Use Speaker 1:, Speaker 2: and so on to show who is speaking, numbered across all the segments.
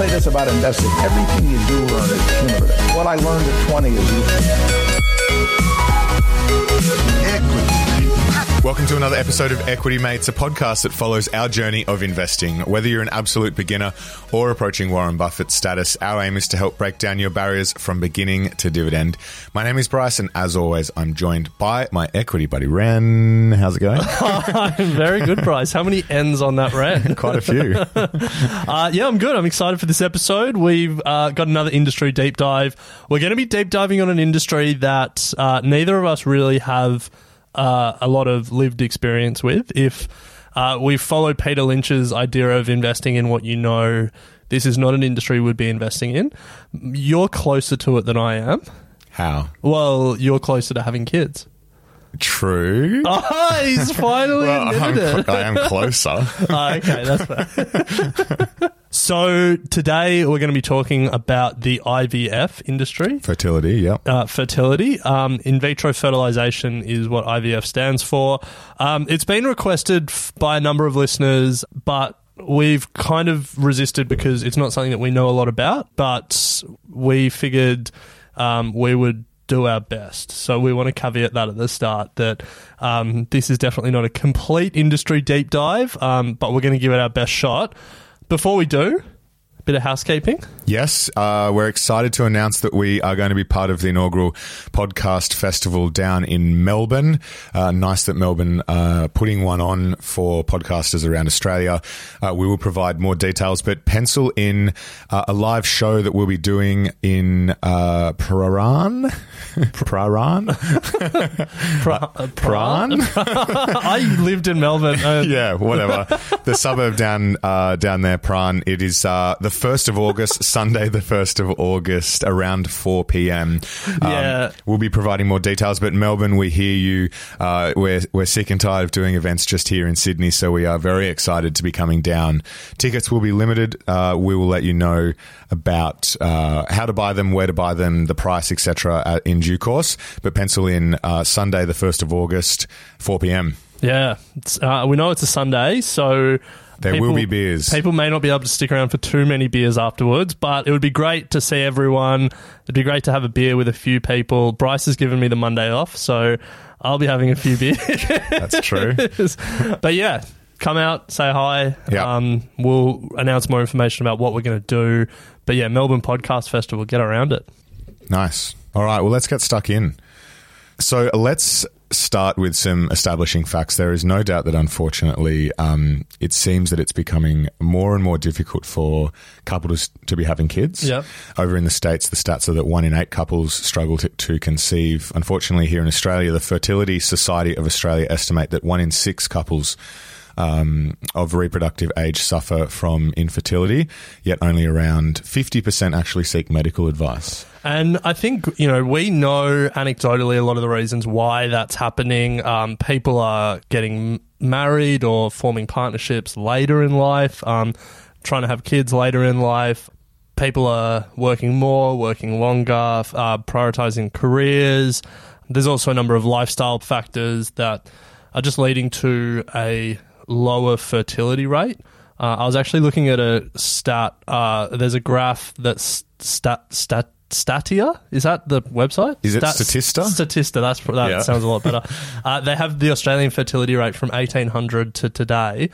Speaker 1: Say this about investing. Everything you do learn is cumulative. What I learned at 20 is useful.
Speaker 2: Equity.
Speaker 3: Welcome to another episode of Equity Mates, a podcast that follows our journey of investing. Whether you're an absolute beginner or approaching Warren Buffett status, our aim is to help break down your barriers from beginning to dividend. My name is Bryce, and as always, I'm joined by my equity buddy, Ren. How's it going?
Speaker 4: I'm very good, Bryce. How many N's on that Ren?
Speaker 3: Quite a few.
Speaker 4: Uh, yeah, I'm good. I'm excited for this episode. We've uh, got another industry deep dive. We're going to be deep diving on an industry that uh, neither of us really have uh, a lot of lived experience with. If uh, we follow Peter Lynch's idea of investing in what you know, this is not an industry we'd be investing in. You're closer to it than I am.
Speaker 3: How?
Speaker 4: Well, you're closer to having kids.
Speaker 3: True.
Speaker 4: Oh, he's finally
Speaker 3: Well, I'm,
Speaker 4: it.
Speaker 3: I am closer.
Speaker 4: Oh, okay, that's fair. so today we're going to be talking about the IVF industry,
Speaker 3: Fertility, yeah.
Speaker 4: uh, fertility. Um, in vitro fertilization is what IVF stands for. Um, it's been requested f- by a number of listeners, but we've kind of resisted because it's not something that we know a lot about. But we figured um, we would do our best. So we want to caveat that at the start that um, this is definitely not a complete industry deep dive, um, but we're going to give it our best shot. Before we do, bit of housekeeping.
Speaker 3: Yes, uh, we're excited to announce that we are going to be part of the inaugural podcast festival down in Melbourne. Uh, nice that Melbourne uh, putting one on for podcasters around Australia. Uh, we will provide more details, but pencil in uh, a live show that we'll be doing in uh, Prahran. Prahran?
Speaker 4: Pra-
Speaker 3: Prahran?
Speaker 4: I lived in Melbourne. Uh,
Speaker 3: yeah, whatever. the suburb down uh, down there, Pran. It is uh, the first of August, Sunday, the first of August, around four p.m. Um,
Speaker 4: Yeah.
Speaker 3: we'll be providing more details. But Melbourne, we hear you. Uh, we're we're sick and tired of doing events just here in Sydney, so we are very excited to be coming down. Tickets will be limited. Uh, we will let you know about uh, how to buy them, where to buy them, the price, etc. Uh, in due course. But pencil in uh, Sunday, the first of August, four p.m.
Speaker 4: Yeah, it's, uh, we know it's a Sunday, so
Speaker 3: There will be beers.
Speaker 4: People may not be able to stick around for too many beers afterwards, but it would be great to see everyone. It'd be great to have a beer with a few people. Bryce has given me the Monday off, so I'll be having a few beers.
Speaker 3: That's true.
Speaker 4: but yeah, come out, say hi.
Speaker 3: Yeah.
Speaker 4: Um, we'll announce more information about what we're going to do. But yeah, Melbourne Podcast Festival, get around it.
Speaker 3: Nice. All right. Well, let's get stuck in. So let's start with some establishing facts. There is no doubt that, unfortunately, um, it seems that it's becoming more and more difficult for couples to be having kids.
Speaker 4: Yep.
Speaker 3: Over in the States, the stats are that one in eight couples struggle to, to conceive. Unfortunately, here in Australia, the Fertility Society of Australia estimate that one in six couples um, of reproductive age suffer from infertility, yet only around 50% actually seek medical advice.
Speaker 4: And I think, you know, we know anecdotally a lot of the reasons why that's happening. Um, people are getting married or forming partnerships later in life, um, trying to have kids later in life. People are working more, working longer, uh, prioritizing careers. There's also a number of lifestyle factors that are just leading to a lower fertility rate. Uh, I was actually looking at a stat. Uh, there's a graph that's stat stat. Statia is that the website?
Speaker 3: Is it
Speaker 4: Stat-
Speaker 3: Statista?
Speaker 4: Statista. That's that
Speaker 3: Yeah.
Speaker 4: sounds a lot better. uh, they have the Australian fertility rate from 1800 to today.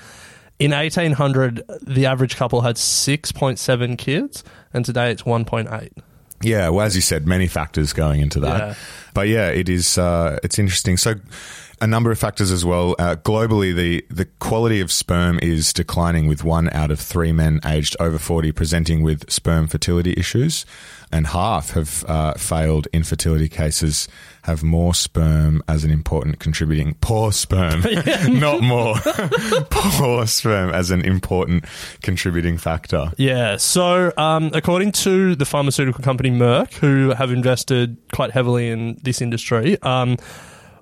Speaker 4: In 1800, the average couple had 6.7 kids, and today it's 1.8.
Speaker 3: Yeah, well, as you said, many factors going into that.
Speaker 4: Yeah.
Speaker 3: But yeah, it is. Uh, it's interesting. So, a number of factors as well. Uh, globally, the the quality of sperm is declining, with one out of three men aged over forty presenting with sperm fertility issues, and half have uh, failed infertility cases have more sperm as an important contributing poor sperm, not more poor sperm as an important contributing factor.
Speaker 4: Yeah. So, um, according to the pharmaceutical company Merck, who have invested quite heavily in this industry, um,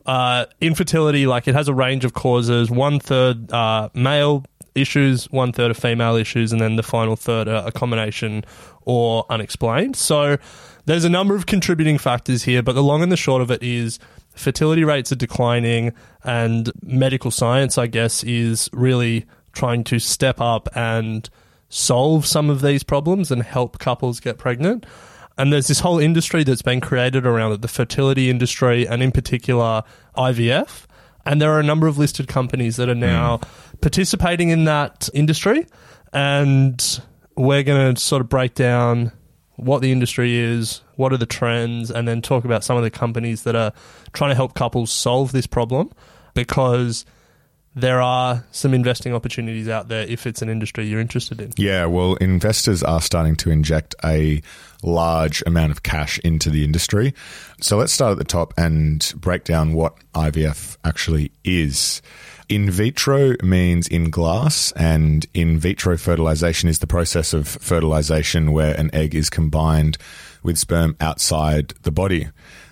Speaker 4: uh, infertility, like it has a range of causes. One third uh, male issues, one third are female issues, and then the final third are a combination or unexplained. So, there's a number of contributing factors here, but the long and the short of it is fertility rates are declining, and medical science, I guess, is really trying to step up and solve some of these problems and help couples get pregnant. And there's this whole industry that's been created around it, the fertility industry, and in particular IVF. And there are a number of listed companies that are hmm. now participating in that industry. And we're going to sort of break down what the industry is, what are the trends, and then talk about some of the companies that are trying to help couples solve this problem because there are some investing opportunities out there if it's an industry you're interested in.
Speaker 3: Yeah, well, investors are starting to inject a large amount of cash into the industry. So let's start at the top and break down what IVF actually is. In vitro means in glass, and in vitro fertilization is the process of fertilization where an egg is combined with sperm outside the body.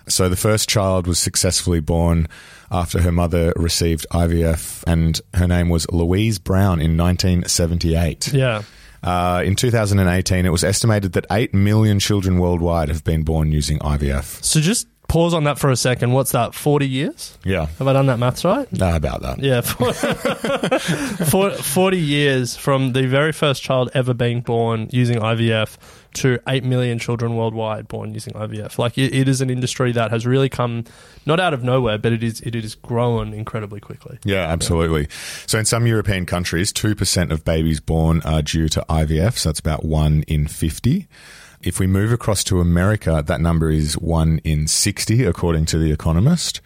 Speaker 3: So the first child was successfully born after her mother received IVF, and her name was Louise Brown in 1978.
Speaker 4: Yeah.
Speaker 3: Uh, in 2018, it was estimated that 8 million children worldwide have been born using IVF.
Speaker 4: So just pause on that for a second. What's that, 40 years?
Speaker 3: Yeah.
Speaker 4: Have I done that maths right?
Speaker 3: Nah, about that.
Speaker 4: Yeah, for- 40 years from the very first child ever being born using IVF to 8 million children worldwide born using IVF. Like, it, it is an industry that has really come not out of nowhere, but it is it is grown incredibly quickly.
Speaker 3: Yeah, absolutely. So in some European countries, 2% of babies born are due to IVF, so that's about 1 in 50. If we move across to America, that number is 1 in 60, according to The Economist.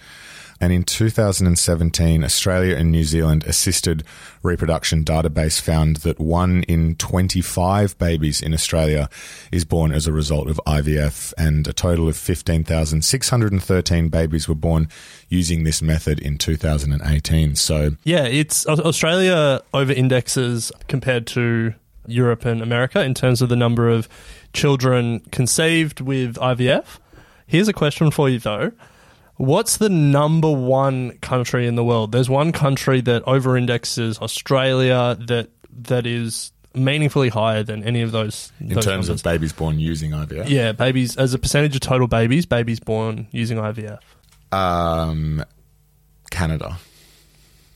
Speaker 3: And in 2017, Australia and New Zealand assisted reproduction database found that 1 in 25 babies in Australia is born as a result of IVF, and a total of 15,613 babies were born using this method in 2018. So,
Speaker 4: Yeah, it's Australia over indexes compared to Europe and America in terms of the number of children conceived with IVF. Here's a question for you though. What's the number one country in the world? There's one country that over indexes Australia that that is meaningfully higher than any of those.
Speaker 3: in
Speaker 4: those
Speaker 3: terms
Speaker 4: numbers.
Speaker 3: of babies born using IVF,
Speaker 4: yeah, babies as a percentage of total babies, babies born using IVF.
Speaker 3: um, Canada.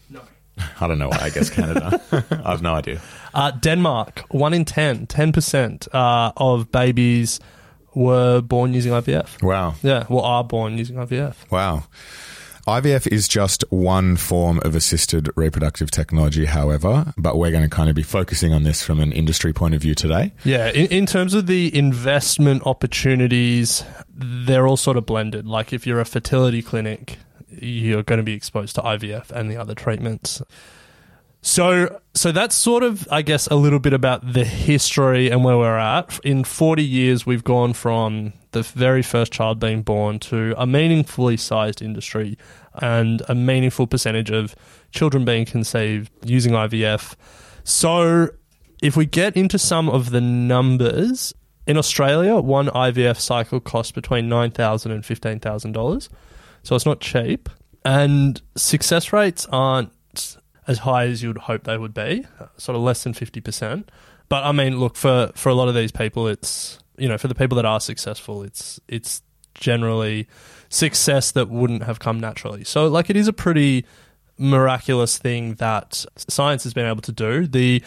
Speaker 4: No.
Speaker 3: I don't know why I guess Canada. I have no idea.
Speaker 4: Uh, Denmark, one in 10, 10% uh, of babies were born using IVF.
Speaker 3: Wow.
Speaker 4: Yeah, well, are born using IVF.
Speaker 3: Wow. IVF is just one form of assisted reproductive technology, however, but we're going to kind of be focusing on this from an industry point of view today.
Speaker 4: Yeah, in, in terms of the investment opportunities, they're all sort of blended. Like if you're a fertility clinic, you're going to be exposed to IVF and the other treatments. So, so that's sort of, I guess, a little bit about the history and where we're at. In 40 years, we've gone from the very first child being born to a meaningfully sized industry and a meaningful percentage of children being conceived using IVF. So, if we get into some of the numbers, in Australia, one IVF cycle costs between $9,000 and $15,000. So it's not cheap. And success rates aren't as high as you'd hope they would be, sort of less than 50%. But I mean, look, for, for a lot of these people, it's, you know, for the people that are successful, it's, it's generally success that wouldn't have come naturally. So, like, it is a pretty miraculous thing that science has been able to do. The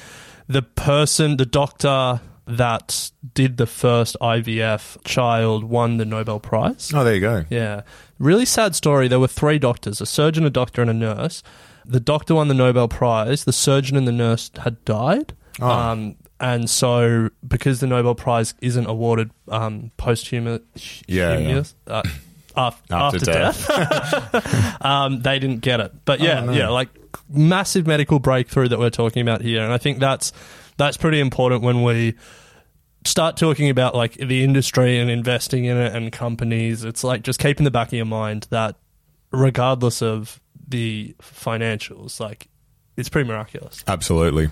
Speaker 4: the person, the doctor that did the first IVF child won the Nobel Prize.
Speaker 3: Oh, there you go.
Speaker 4: Yeah. Really sad story. There were three doctors a surgeon, a doctor, and a nurse. The doctor won the Nobel Prize. The surgeon and the nurse had died.
Speaker 3: Oh.
Speaker 4: Um, and so, because the Nobel Prize isn't awarded um, posthumous,
Speaker 3: Yeah, yeah.
Speaker 4: uh, af-
Speaker 3: After
Speaker 4: after, death, um, they didn't get it. But yeah,
Speaker 3: Oh, no.
Speaker 4: yeah, like massive medical breakthrough that we're talking about here, and I think that's that's pretty important when we start talking about like the industry and investing in it and companies. It's like just keep in the back of your mind that regardless of the financials, like it's pretty miraculous.
Speaker 3: Absolutely.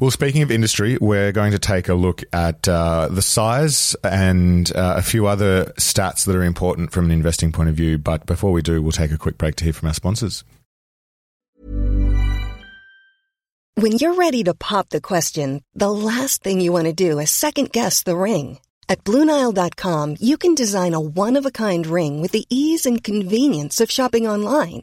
Speaker 3: Well, speaking of industry, we're going to take a look at uh, the size and uh, a few other stats that are important from an investing point of view. But before we do, we'll take a quick break to hear from our sponsors.
Speaker 5: When you're ready to pop the question, the last thing you want to do is second guess the ring. At Bluenile.com, you can design a one of a kind ring with the ease and convenience of shopping online.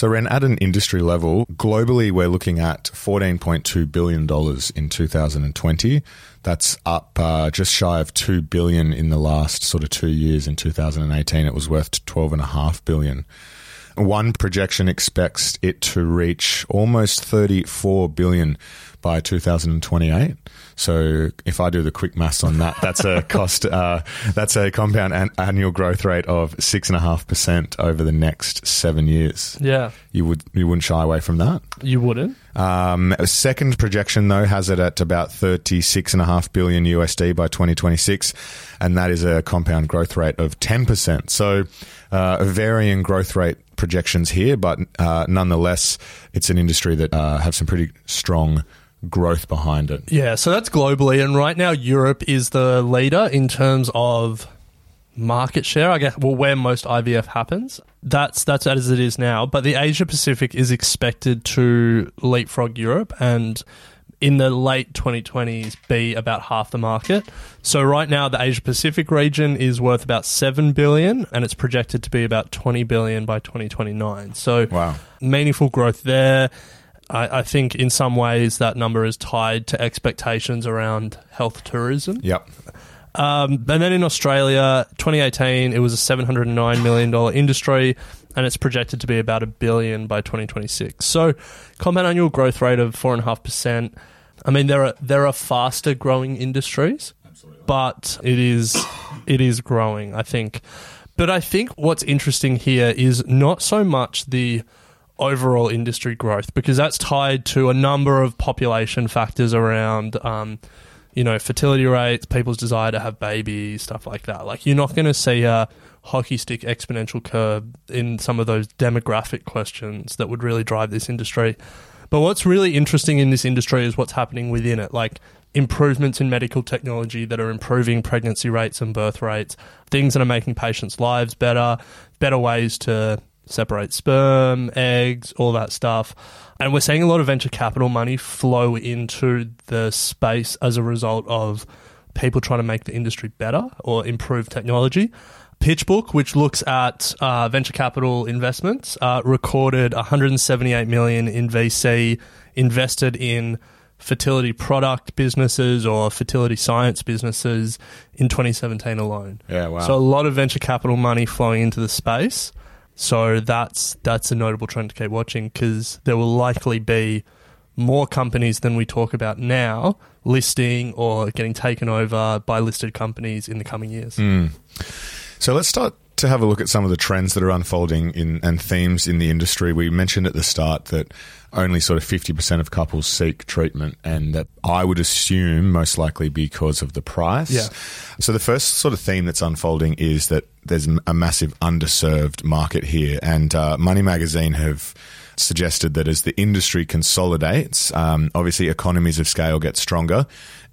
Speaker 3: So, Ren, at an industry level, globally, we're looking at $14.2 billion in 2020. That's up uh, just shy of 2 billion in the last sort of two years. In 2018, it was worth 12.5 billion. One projection expects it to reach almost 34 billion by 2028. So if I do the quick maths on that, that's a cost, uh, that's a compound an- annual growth rate of six and a half percent over the next seven years.
Speaker 4: Yeah,
Speaker 3: You would, you wouldn't shy away from that.
Speaker 4: you wouldn't.
Speaker 3: Um, second projection though has it at about 36 and a half billion USD by 2026, and that is a compound growth rate of 10%. So, uh, varying growth rate projections here, but uh, nonetheless, it's an industry that uh, have some pretty strong growth behind it.
Speaker 4: Yeah, so that's globally, and right now Europe is the leader in terms of market share. I guess well, where most IVF happens. That's that's as it is now. But the Asia Pacific is expected to leapfrog Europe, and in the late 2020s be about half the market. So right now the Asia Pacific region is worth about 7 billion and it's projected to be about 20 billion by 2029. So
Speaker 3: Wow.
Speaker 4: meaningful growth there. I, I think in some ways that number is tied to expectations around health tourism.
Speaker 3: Yep.
Speaker 4: Um, and then in Australia, 2018, it was a $709 million industry, and it's projected to be about a billion by 2026. So, compound annual growth rate of 4.5%. I mean, there are, there are faster growing industries, but it is, it is growing, I think. But I think what's interesting here is not so much the overall industry growth because that's tied to a number of population factors around um, you know fertility rates people's desire to have babies stuff like that. Like you're not going to see a hockey stick exponential curve in some of those demographic questions that would really drive this industry. But what's really interesting in this industry is what's happening within it like improvements in medical technology that are improving pregnancy rates and birth rates things that are making patients lives better better ways to separate sperm, eggs, all that stuff. And we're seeing a lot of venture capital money flow into the space as a result of people trying to make the industry better or improve technology. PitchBook, which looks at uh, venture capital investments, uh, recorded 178 million in VC invested in fertility product businesses or fertility science businesses in 2017 alone.
Speaker 3: Yeah, wow.
Speaker 4: So a lot of venture capital money flowing into the space. So that's that's a notable trend to keep watching because there will likely be more companies than we talk about now listing or getting taken over by listed companies in the coming years. Hmm.
Speaker 3: So let's start to have a look at some of the trends that are unfolding in and themes in the industry. We mentioned at the start that only sort of 50% of couples seek treatment and that I would assume most likely because of the price.
Speaker 4: Yeah.
Speaker 3: So the first sort of theme that's unfolding is that there's a massive underserved market here. And uh, Money Magazine have suggested that as the industry consolidates, um, obviously economies of scale get stronger,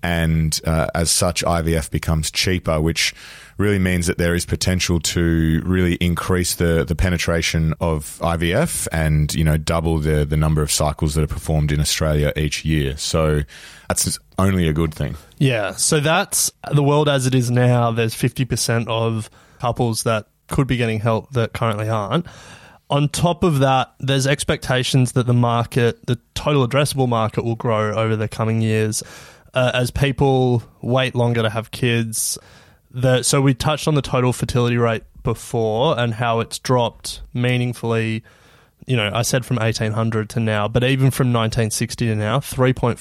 Speaker 3: and uh, as such, IVF becomes cheaper, which really means that there is potential to really increase the, the penetration of IVF and you know double the the number of cycles that are performed in Australia each year. So that's only a good thing.
Speaker 4: Yeah, so that's the world as it is now. There's 50% of couples that could be getting help that currently aren't. On top of that, there's expectations that the market, the total addressable market, will grow over the coming years uh, as people wait longer to have kids. The, so we touched on the total fertility rate before and how it's dropped meaningfully. You know, I said from 1800 to now, but even from 1960 to now, 3.41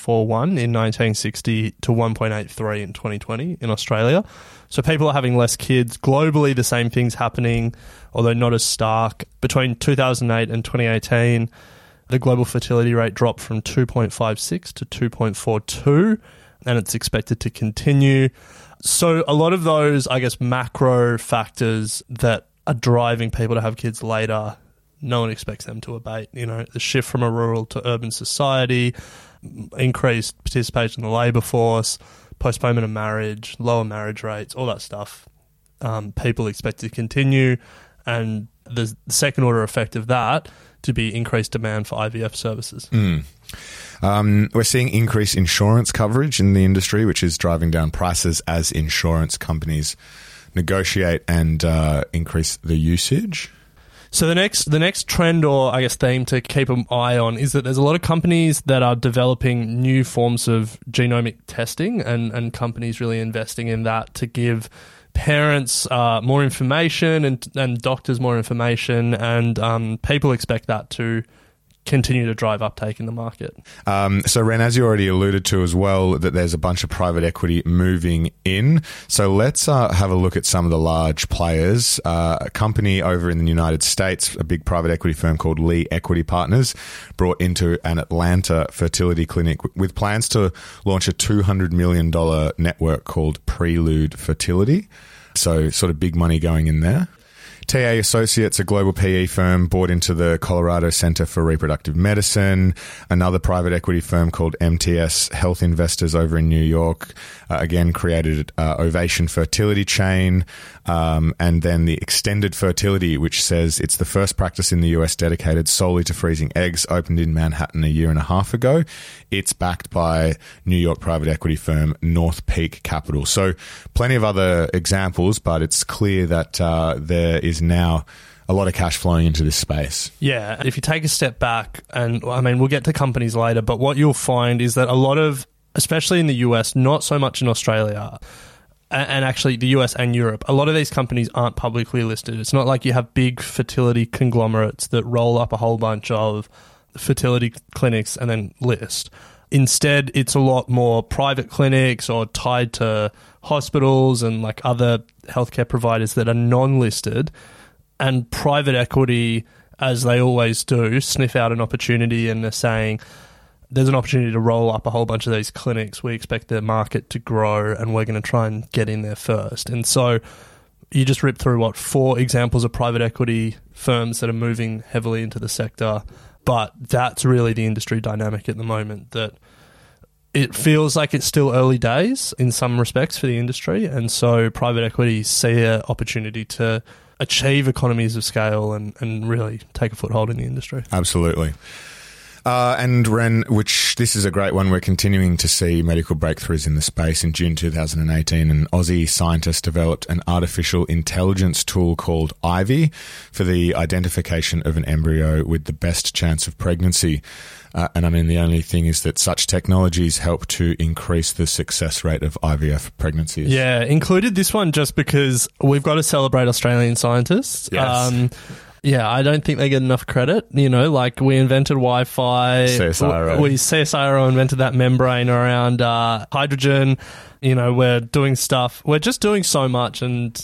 Speaker 4: in 1960 to 1.83 in 2020 in Australia. So people are having less kids. Globally, the same thing's happening, although not as stark. Between 2008 and 2018, the global fertility rate dropped from 2.56 to 2.42, and it's expected to continue. So a lot of those, I guess, macro factors that are driving people to have kids later, no one expects them to abate. You know, the shift from a rural to urban society, increased participation in the labour force, postponement of marriage, lower marriage rates, all that stuff. Um, people expect to continue, and the second order effect of that to be increased demand for IVF services.
Speaker 3: Um, we're seeing increased insurance coverage in the industry, which is driving down prices as insurance companies negotiate and uh, increase the usage.
Speaker 4: So the next the next trend or I guess theme to keep an eye on is that there's a lot of companies that are developing new forms of genomic testing and, and companies really investing in that to give parents uh, more information and and doctors more information and um, people expect that to continue to drive uptake in the market.
Speaker 3: Um, so, Ren, as you already alluded to as well, that there's a bunch of private equity moving in. So, let's uh, have a look at some of the large players. Uh, a company over in the United States, a big private equity firm called Lee Equity Partners, brought into an Atlanta fertility clinic with plans to launch a $200 million network called Prelude Fertility. So, sort of big money going in there. TA Associates, a global PE firm, bought into the Colorado Center for Reproductive Medicine. Another private equity firm called MTS Health Investors over in New York, uh, again created uh, Ovation Fertility Chain, um, and then the Extended Fertility, which says it's the first practice in the US dedicated solely to freezing eggs, opened in Manhattan a year and a half ago. It's backed by New York private equity firm North Peak Capital. So, plenty of other examples, but it's clear that uh, there is now a lot of cash flowing into this space.
Speaker 4: Yeah, if you take a step back, and I mean, we'll get to companies later, but what you'll find is that a lot of, especially in the US, not so much in Australia, and actually the US and Europe, a lot of these companies aren't publicly listed. It's not like you have big fertility conglomerates that roll up a whole bunch of fertility clinics and then list. Instead, it's a lot more private clinics or tied to hospitals and like other healthcare providers that are non listed. And private equity, as they always do, sniff out an opportunity and they're saying, there's an opportunity to roll up a whole bunch of these clinics. We expect the market to grow and we're going to try and get in there first. And so you just rip through what four examples of private equity firms that are moving heavily into the sector. But that's really the industry dynamic at the moment that it feels like it's still early days in some respects for the industry. And so private equity see an opportunity to achieve economies of scale and, and really take a foothold in the industry.
Speaker 3: Absolutely. Uh, and Ren, which this is a great one, we're continuing to see medical breakthroughs in the space. In June 2018, an Aussie scientist developed an artificial intelligence tool called Ivy for the identification of an embryo with the best chance of pregnancy. Uh, and I mean, the only thing is that such technologies help to increase the success rate of IVF pregnancies.
Speaker 4: Yeah, included this one just because we've got to celebrate Australian scientists.
Speaker 3: Yes.
Speaker 4: Um, yeah, I don't think they get enough credit. You know, like we invented Wi-Fi.
Speaker 3: CSIRO.
Speaker 4: We CSIRO invented that membrane around uh, hydrogen. You know, we're doing stuff. We're just doing so much, and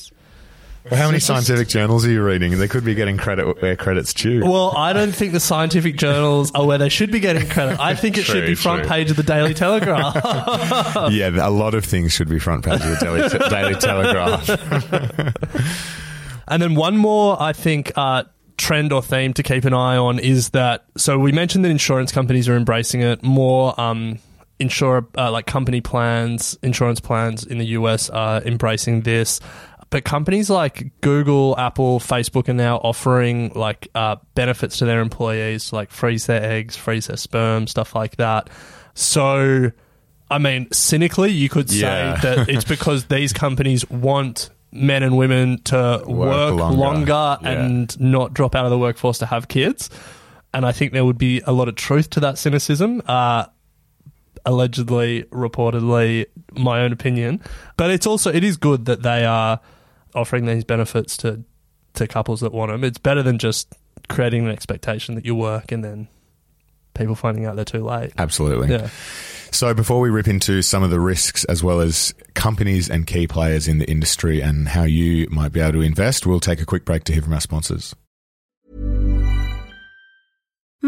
Speaker 3: Well, how many scientific journals are you reading? They could be getting credit where credit's due.
Speaker 4: well, I don't think the scientific journals are where they should be getting credit. I think it should be front
Speaker 3: true.
Speaker 4: page of the Daily Telegraph.
Speaker 3: yeah, a lot of things should be front page of the Daily, Daily Telegraph.
Speaker 4: And then one more, I think, uh, trend or theme to keep an eye on is that. So we mentioned that insurance companies are embracing it more. Um, insure uh, like company plans, insurance plans in the US are embracing this. But companies like Google, Apple, Facebook are now offering like uh, benefits to their employees, like freeze their eggs, freeze their sperm, stuff like that. So, I mean, cynically, you could say
Speaker 3: Yeah.
Speaker 4: that it's because these companies want men and women to work,
Speaker 3: longer.
Speaker 4: longer,
Speaker 3: Yeah.
Speaker 4: and not drop out of the workforce to have kids. And I think there would be a lot of truth to that cynicism. Uh, allegedly, reportedly, my own opinion. But it's also it is good that they are offering these benefits to to couples that want them. It's better than just creating an expectation that you work and then people finding out they're too late.
Speaker 3: Absolutely.
Speaker 4: Yeah.
Speaker 3: So before we rip into some of the risks as well as companies and key players in the industry and how you might be able to invest, we'll take a quick break to hear from our sponsors.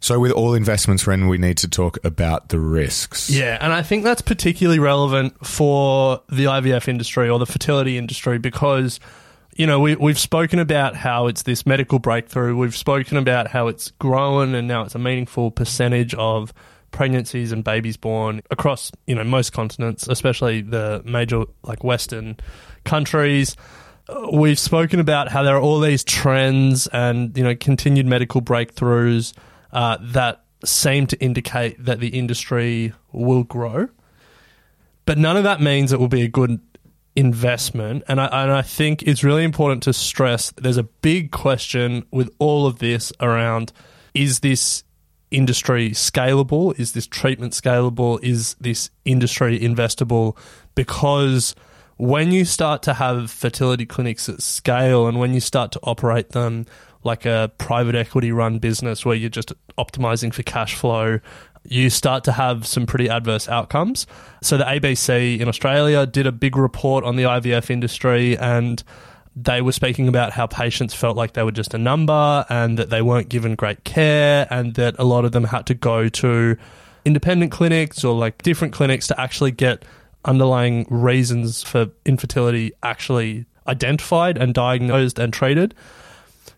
Speaker 3: So with all investments, Ren, we need to talk about the risks.
Speaker 4: Yeah, and I think that's particularly relevant for the IVF industry or the fertility industry because, you know, we, we've spoken about how it's this medical breakthrough. We've spoken about how it's grown and now it's a meaningful percentage of pregnancies and babies born across, you know, most continents, especially the major, like, Western countries. We've spoken about how there are all these trends and, you know, continued medical breakthroughs uh, that seem to indicate that the industry will grow. But none of that means it will be a good investment. And I, and I think it's really important to stress there's a big question with all of this around is this industry scalable? Is this treatment scalable? Is this industry investable? Because when you start to have fertility clinics at scale and when you start to operate them like a private equity run business where you're just optimizing for cash flow, you start to have some pretty adverse outcomes. So the ABC in Australia did a big report on the IVF industry and they were speaking about how patients felt like they were just a number and that they weren't given great care and that a lot of them had to go to independent clinics or like different clinics to actually get underlying reasons for infertility actually identified and diagnosed and treated.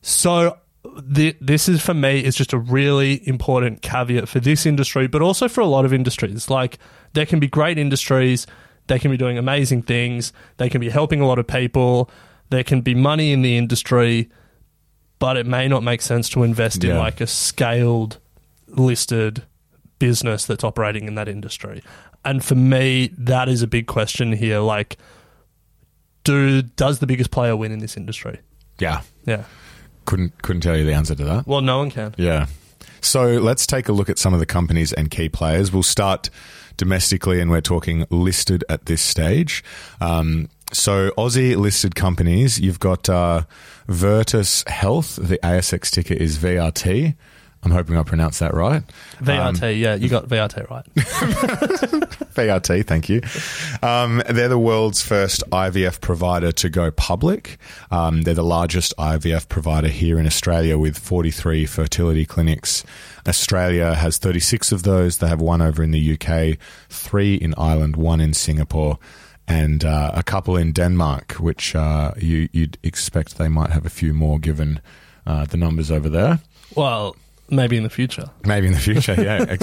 Speaker 4: So th- this is for me is just a really important caveat for this industry, but also for a lot of industries. Like there can be great industries, they can be doing amazing things, they can be helping a lot of people, there can be money in the industry, but it may not make sense to invest in like a scaled listed business that's operating in that industry. And for me, that is a big question here. Like, do does the biggest player win in this industry?
Speaker 3: Yeah.
Speaker 4: Yeah.
Speaker 3: Couldn't couldn't tell you the answer to that.
Speaker 4: Well, no one can.
Speaker 3: Yeah. So let's take a look at some of the companies and key players. We'll start domestically, and we're talking listed at this stage. Um, so Aussie listed companies, you've got uh, Virtus Health. The ASX ticker is VRT. I'm hoping I pronounced that right.
Speaker 4: VRT,
Speaker 3: Um,
Speaker 4: yeah, you got VRT right.
Speaker 3: VRT, thank you. Um, they're the world's first IVF provider to go public. Um, they're the largest IVF provider here in Australia with 43 fertility clinics. Australia has 36 of those. They have one over in the UK, three in Ireland, one in Singapore, and uh, a couple in Denmark, which uh, you, you'd expect they might have a few more given uh, the numbers over there.
Speaker 4: Well, maybe in the future.
Speaker 3: Maybe in the future, yeah.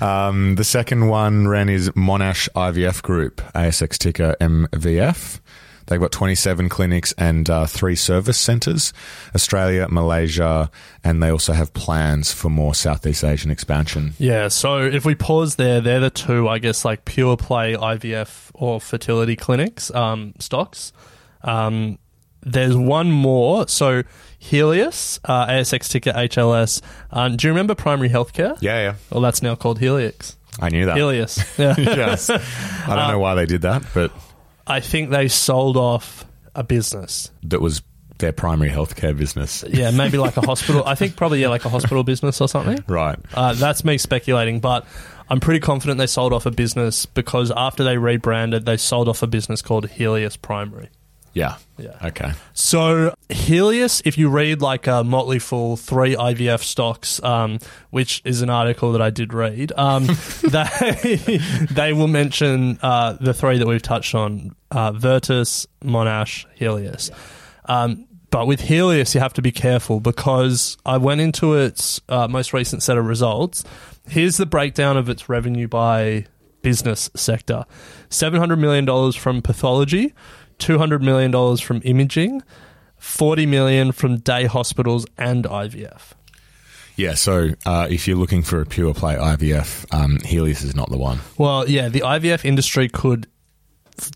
Speaker 3: Um, the second one, Ren, is Monash IVF Group, ASX ticker MVF. They've got 27 clinics and uh, three service centres, Australia, Malaysia, and they also have plans for more Southeast Asian expansion.
Speaker 4: Yeah, so if we pause there, they're the two, I guess, like pure play IVF or fertility clinics um, stocks. Um, there's one more. So Healius, uh, ASX ticker HLS. Um, do you remember primary healthcare?
Speaker 3: Yeah, yeah.
Speaker 4: Well, that's now called Helix.
Speaker 3: I knew that.
Speaker 4: Healius. Yeah.
Speaker 3: yes. I don't know why they did that, but
Speaker 4: I think they sold off a business.
Speaker 3: that was their primary healthcare business.
Speaker 4: Yeah, maybe like a hospital. I think probably yeah, like a hospital business or something.
Speaker 3: Right.
Speaker 4: Uh, that's me speculating, but I'm pretty confident they sold off a business because after they rebranded, they sold off a business called Healius Primary.
Speaker 3: Yeah.
Speaker 4: Yeah.
Speaker 3: Okay.
Speaker 4: So Healius, if you read like a Motley Fool three IVF stocks, um, which is an article that I did read, um, they they will mention uh, the three that we've touched on: uh, Virtus, Monash, Healius. Um, but with Healius, you have to be careful because I went into its uh, most recent set of results. Here's the breakdown of its revenue by business sector: seven hundred million dollars from pathology, two hundred million dollars from imaging, forty million from day hospitals and IVF.
Speaker 3: Yeah, so uh, if you're looking for a pure play IVF, um, Healius is not the one.
Speaker 4: Well, yeah, the IVF industry could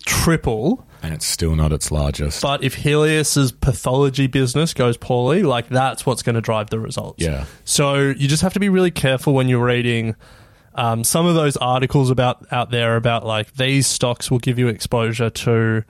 Speaker 4: triple,
Speaker 3: And it's still not its largest.
Speaker 4: but if Healius's pathology business goes poorly, like that's what's going to drive the results.
Speaker 3: Yeah.
Speaker 4: So you just have to be really careful when you're reading um, some of those articles about out there about like these stocks will give you exposure to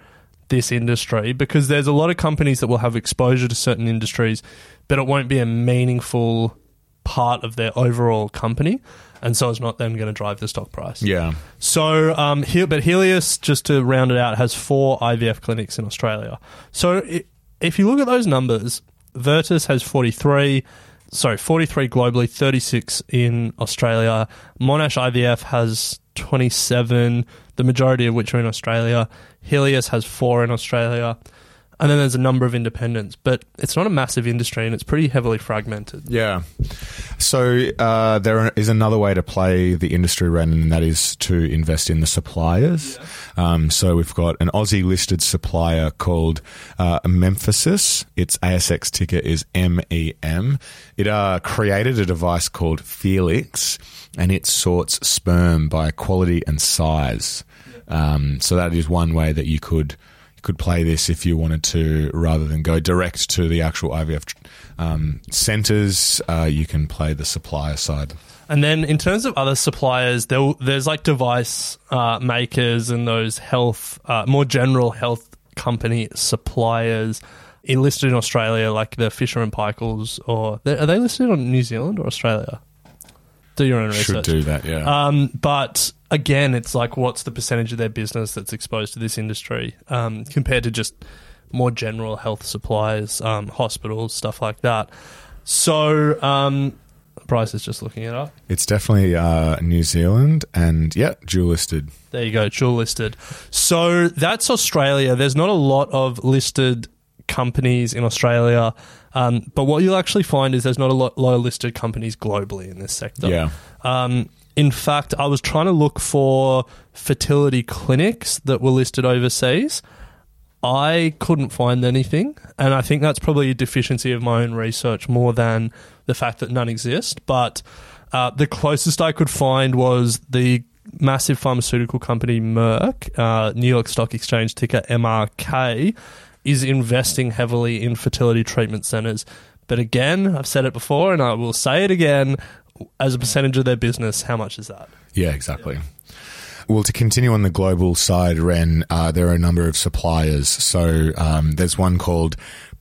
Speaker 4: this industry because there's a lot of companies that will have exposure to certain industries, but it won't be a meaningful part of their overall company, and so it's not then going to drive the stock price.
Speaker 3: yeah.
Speaker 4: So, um, Hel- but Healius, just to round it out, has four IVF clinics in Australia. So, i if you look at those numbers, Virtus has 43, sorry, 43 globally, 36 in Australia. Monash IVF has 27, the majority of which are in Australia. Healius has four in Australia. And then there's a number of independents, but it's not a massive industry and it's pretty heavily fragmented.
Speaker 3: Yeah. So uh, there is another way to play the industry, Ren, and that is to invest in the suppliers. Um, so we've got an Aussie listed supplier called uh. Its ASX ticker is MEM. It uh, created a device called Felix, and it sorts sperm by quality and size. Um, so that is one way that you could could play this if you wanted to, rather than go direct to the actual IVF um, centers. Uh, you can play the supplier side.
Speaker 4: And then in terms of other suppliers, there, there's like device uh, makers and those health, uh, more general health company suppliers listed in Australia, like the Fisher and Paykel's, or are they listed on New Zealand or Australia? Do your own research.
Speaker 3: Should do that, yeah.
Speaker 4: Um, but again, it's like what's the percentage of their business that's exposed to this industry um, compared to just more general health supplies, um, hospitals, stuff like that. So, um, Bryce is just looking it up.
Speaker 3: it's definitely uh, New Zealand, and yeah, dual listed.
Speaker 4: There you go, dual listed. So that's Australia. There's not a lot of listed companies in Australia, um, but what you'll actually find is there's not a lot low listed companies globally in this sector.
Speaker 3: Yeah.
Speaker 4: Um, in fact, I was trying to look for fertility clinics that were listed overseas. I couldn't find anything, and I think that's probably a deficiency of my own research more than the fact that none exist. But uh, the closest I could find was the massive pharmaceutical company Merck, uh, New York Stock Exchange ticker MRK, is investing heavily in fertility treatment centers. But again, I've said it before, and I will say it again. As a percentage of their business, how much is that?
Speaker 3: Yeah, exactly. Well, to continue on the global side, Ren, uh, there are a number of suppliers. So um, there's one called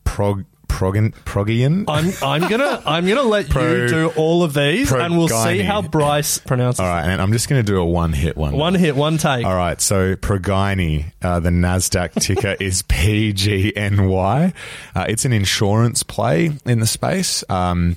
Speaker 3: Prog- Progin, Progian.
Speaker 4: I'm I'm gonna I'm gonna let
Speaker 3: Pro-
Speaker 4: you do all of these, and we'll see how Bryce pronounces. It.
Speaker 3: All right, and I'm just going to do a one hit one.
Speaker 4: One hit, one take.
Speaker 3: All right, so Progyny, uh, the Nasdaq ticker is PGNY. Uh, it's an insurance play in the space. Um,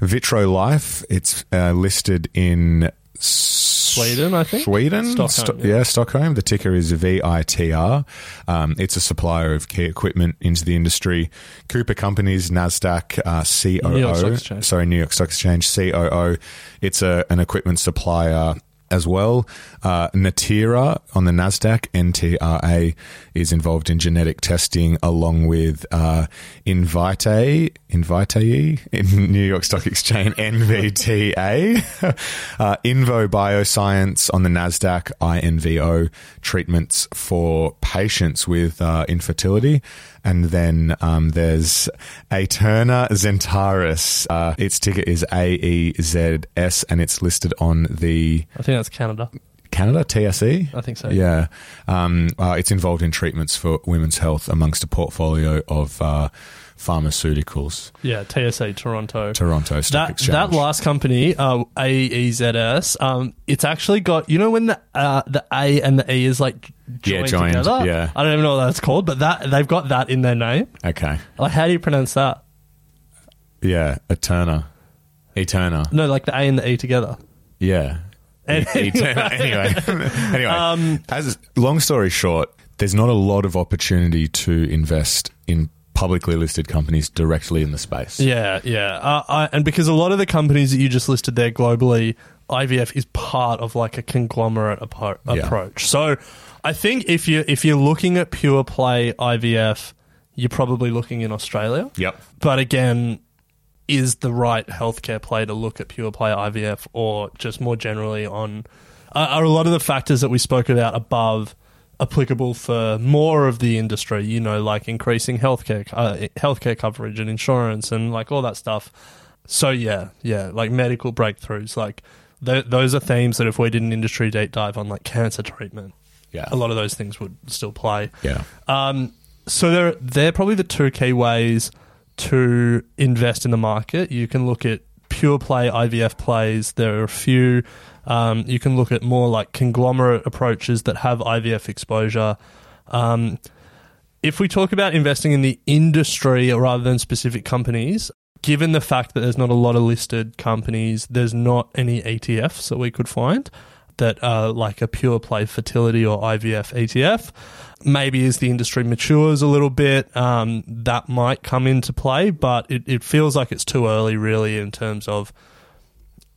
Speaker 3: Vitrolife, it's uh, listed in
Speaker 4: Sweden, I think.
Speaker 3: Sweden,
Speaker 4: Stockholm,
Speaker 3: Sto-
Speaker 4: yeah.
Speaker 3: yeah. Stockholm. The ticker is VITR. Um, it's a supplier of key equipment into the industry. Cooper Companies, Nasdaq, uh, COO.
Speaker 4: New York Stock Exchange.
Speaker 3: Sorry, New York Stock Exchange, COO. It's a, an equipment supplier as well. Uh, Natera on the Nasdaq, NTRA, is involved in genetic testing along with uh, Invitae, Invitae in New York Stock Exchange, NVTA. uh, Invo Bioscience on the Nasdaq, INVO, treatments for patients with uh, infertility. And then um, there's Aeterna Zentaris. Uh, its ticker is AEZS and it's listed on the
Speaker 4: I think that's Canada.
Speaker 3: Canada, TSE?
Speaker 4: I think so.
Speaker 3: Yeah. Um, uh, it's involved in treatments for women's health amongst a portfolio of uh, pharmaceuticals.
Speaker 4: Yeah, TSA Toronto.
Speaker 3: Toronto Stock
Speaker 4: that
Speaker 3: Exchange.
Speaker 4: that last company, uh, AEZS, um, it's actually got you know when the uh, the A and the E is like
Speaker 3: Yeah,
Speaker 4: joined,
Speaker 3: joined,
Speaker 4: together.
Speaker 3: yeah.
Speaker 4: I don't even know what that's called, but that they've got that in their name.
Speaker 3: Okay.
Speaker 4: Like, how do you pronounce that?
Speaker 3: Yeah, Eterna. Eterna.
Speaker 4: No, like the A and the E together.
Speaker 3: Yeah.
Speaker 4: Anyway.
Speaker 3: Eterna. anyway. anyway.
Speaker 4: Um,
Speaker 3: as long story short, there's not a lot of opportunity to invest in publicly listed companies directly in the space.
Speaker 4: Yeah, yeah, uh, I, and because a lot of the companies that you just listed there globally, IVF is part of like a conglomerate appro-
Speaker 3: Yeah.
Speaker 4: approach. So, I think if you if you're looking at pure play IVF, you're probably looking in Australia.
Speaker 3: Yep.
Speaker 4: But again, is the right healthcare play to look at pure play IVF or just more generally on are are a lot of the factors that we spoke about above applicable for more of the industry, you know, like increasing healthcare uh, healthcare coverage and insurance and like all that stuff. So yeah, yeah, like medical breakthroughs like th- those are themes that if we did an industry deep dive on like cancer treatment,
Speaker 3: Yeah.
Speaker 4: a lot of those things would still play.
Speaker 3: Yeah.
Speaker 4: Um, so they're they're probably the two key ways to invest in the market. You can look at pure play IVF plays. There are a few. Um, you can look at more like conglomerate approaches that have IVF exposure. Um, if we talk about investing in the industry rather than specific companies, given the fact that there's not a lot of listed companies, there's not any ETFs that we could find that are like a pure play fertility or IVF ETF. Maybe as the industry matures a little bit, um, that might come into play, but it, it feels like it's too early, really, in terms of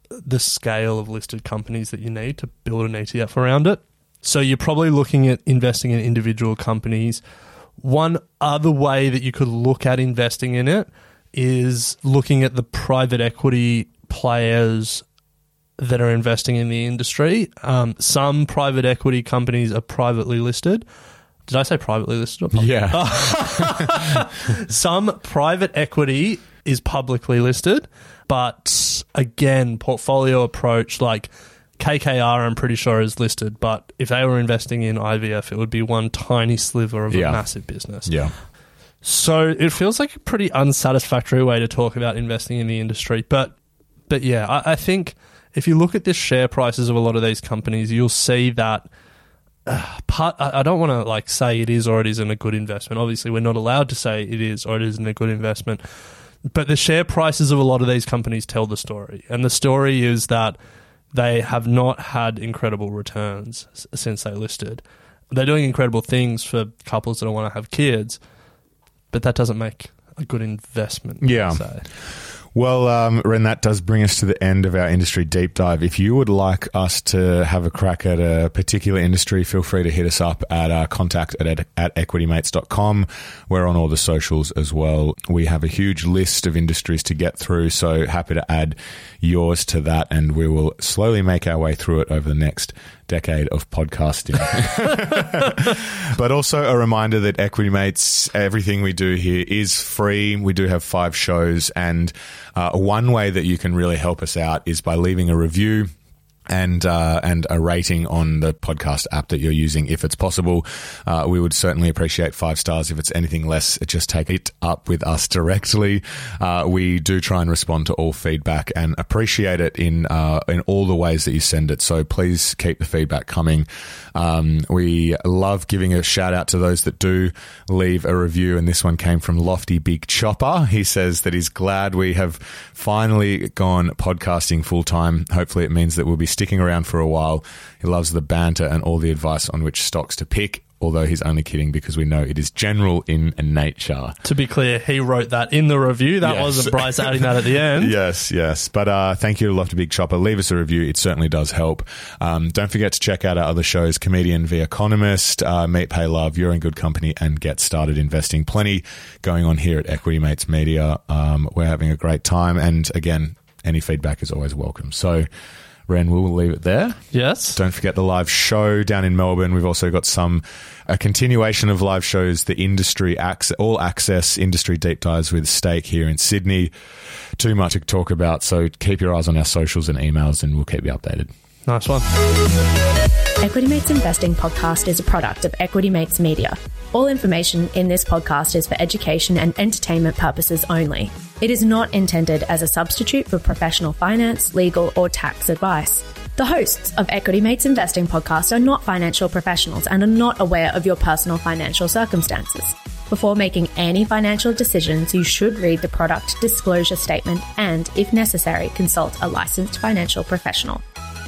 Speaker 4: the scale of listed companies that you need to build an ETF around it. So you're probably looking at investing in individual companies. One other way that you could look at investing in it is looking at the private equity players that are investing in the industry. Um, some private equity companies are privately listed. Did I say privately listed? Public?
Speaker 3: Yeah.
Speaker 4: Some private equity is publicly listed, but again, portfolio approach like KKR, I'm pretty sure is listed. But if they were investing in IVF, it would be one tiny sliver of
Speaker 3: Yeah.
Speaker 4: a massive business.
Speaker 3: yeah.
Speaker 4: So it feels like a pretty unsatisfactory way to talk about investing in the industry. But but yeah, I, I think if you look at the share prices of a lot of these companies, you'll see that uh, part. I, I don't want to like say it is or it isn't a good investment. Obviously, we're not allowed to say it is or it isn't a good investment. But the share prices of a lot of these companies tell the story, and the story is that they have not had incredible returns s- since they listed. They're doing incredible things for couples that don't want to have kids, but that doesn't make a good investment.
Speaker 3: Yeah. Well, um, Ren, that does bring us to the end of our industry deep dive. If you would like us to have a crack at a particular industry, feel free to hit us up at our contact at, at equitymates.com. We're on all the socials as well. We have a huge list of industries to get through, so happy to add yours to that, and we will slowly make our way through it over the next decade of podcasting. but also a reminder that Equity Mates, everything we do here is free. We do have five shows, and uh, one way that you can really help us out is by leaving a review. And uh, and a rating on the podcast app that you're using if it's possible. Uh, we would certainly appreciate five stars. If it's anything less, just take it up with us directly. Uh, we do try and respond to all feedback and appreciate it in uh, in all the ways that you send it. So please keep the feedback coming. Um, we love giving a shout out to those that do leave a review, and this one came from Lofty Big Chopper. He says that he's glad we have finally gone podcasting full time. Hopefully, it means that we'll be sticking around for a while. He loves the banter and all the advice on which stocks to pick. Although he's only kidding because we know it is general in nature.
Speaker 4: To be clear, he wrote that in the review. That
Speaker 3: Yes.
Speaker 4: wasn't Bryce adding that at the end.
Speaker 3: Yes, yes. But uh, thank you Love to Lofty Big Chopper. Leave us a review. It certainly does help. Um, don't forget to check out our other shows Comedian The Economist, uh, Meet Pay Love, You're in Good Company, and Get Started Investing. Plenty going on here at Equity Mates Media. Um, we're having a great time. And again, any feedback is always welcome. So, Ren, we'll leave it there.
Speaker 4: Yes.
Speaker 3: Don't forget the live show down in Melbourne. We've also got some a continuation of live shows, the industry access, all access industry deep dives with Stake here in Sydney. Too much to talk about, so keep your eyes on our socials and emails, and we'll keep you updated.
Speaker 4: Nice one.
Speaker 6: Equity Mates Investing podcast is a product of Equity Mates Media. All information in this podcast is for education and entertainment purposes only. It is not intended as a substitute for professional finance, legal, or tax advice. The hosts of Equity Mates Investing podcast are not financial professionals and are not aware of your personal financial circumstances. Before making any financial decisions, you should read the product disclosure statement and, if necessary, consult a licensed financial professional.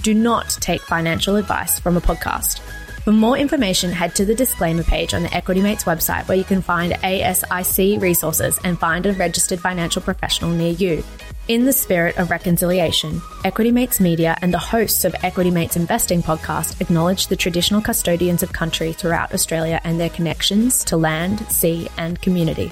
Speaker 6: Do not take financial advice from a podcast. For more information, head to the disclaimer page on the Equity Mates website where you can find ASIC resources and find a registered financial professional near you. In the spirit of reconciliation, Equity Mates Media and the hosts of Equity Mates Investing podcast acknowledge the traditional custodians of country throughout Australia and their connections to land, sea, and community.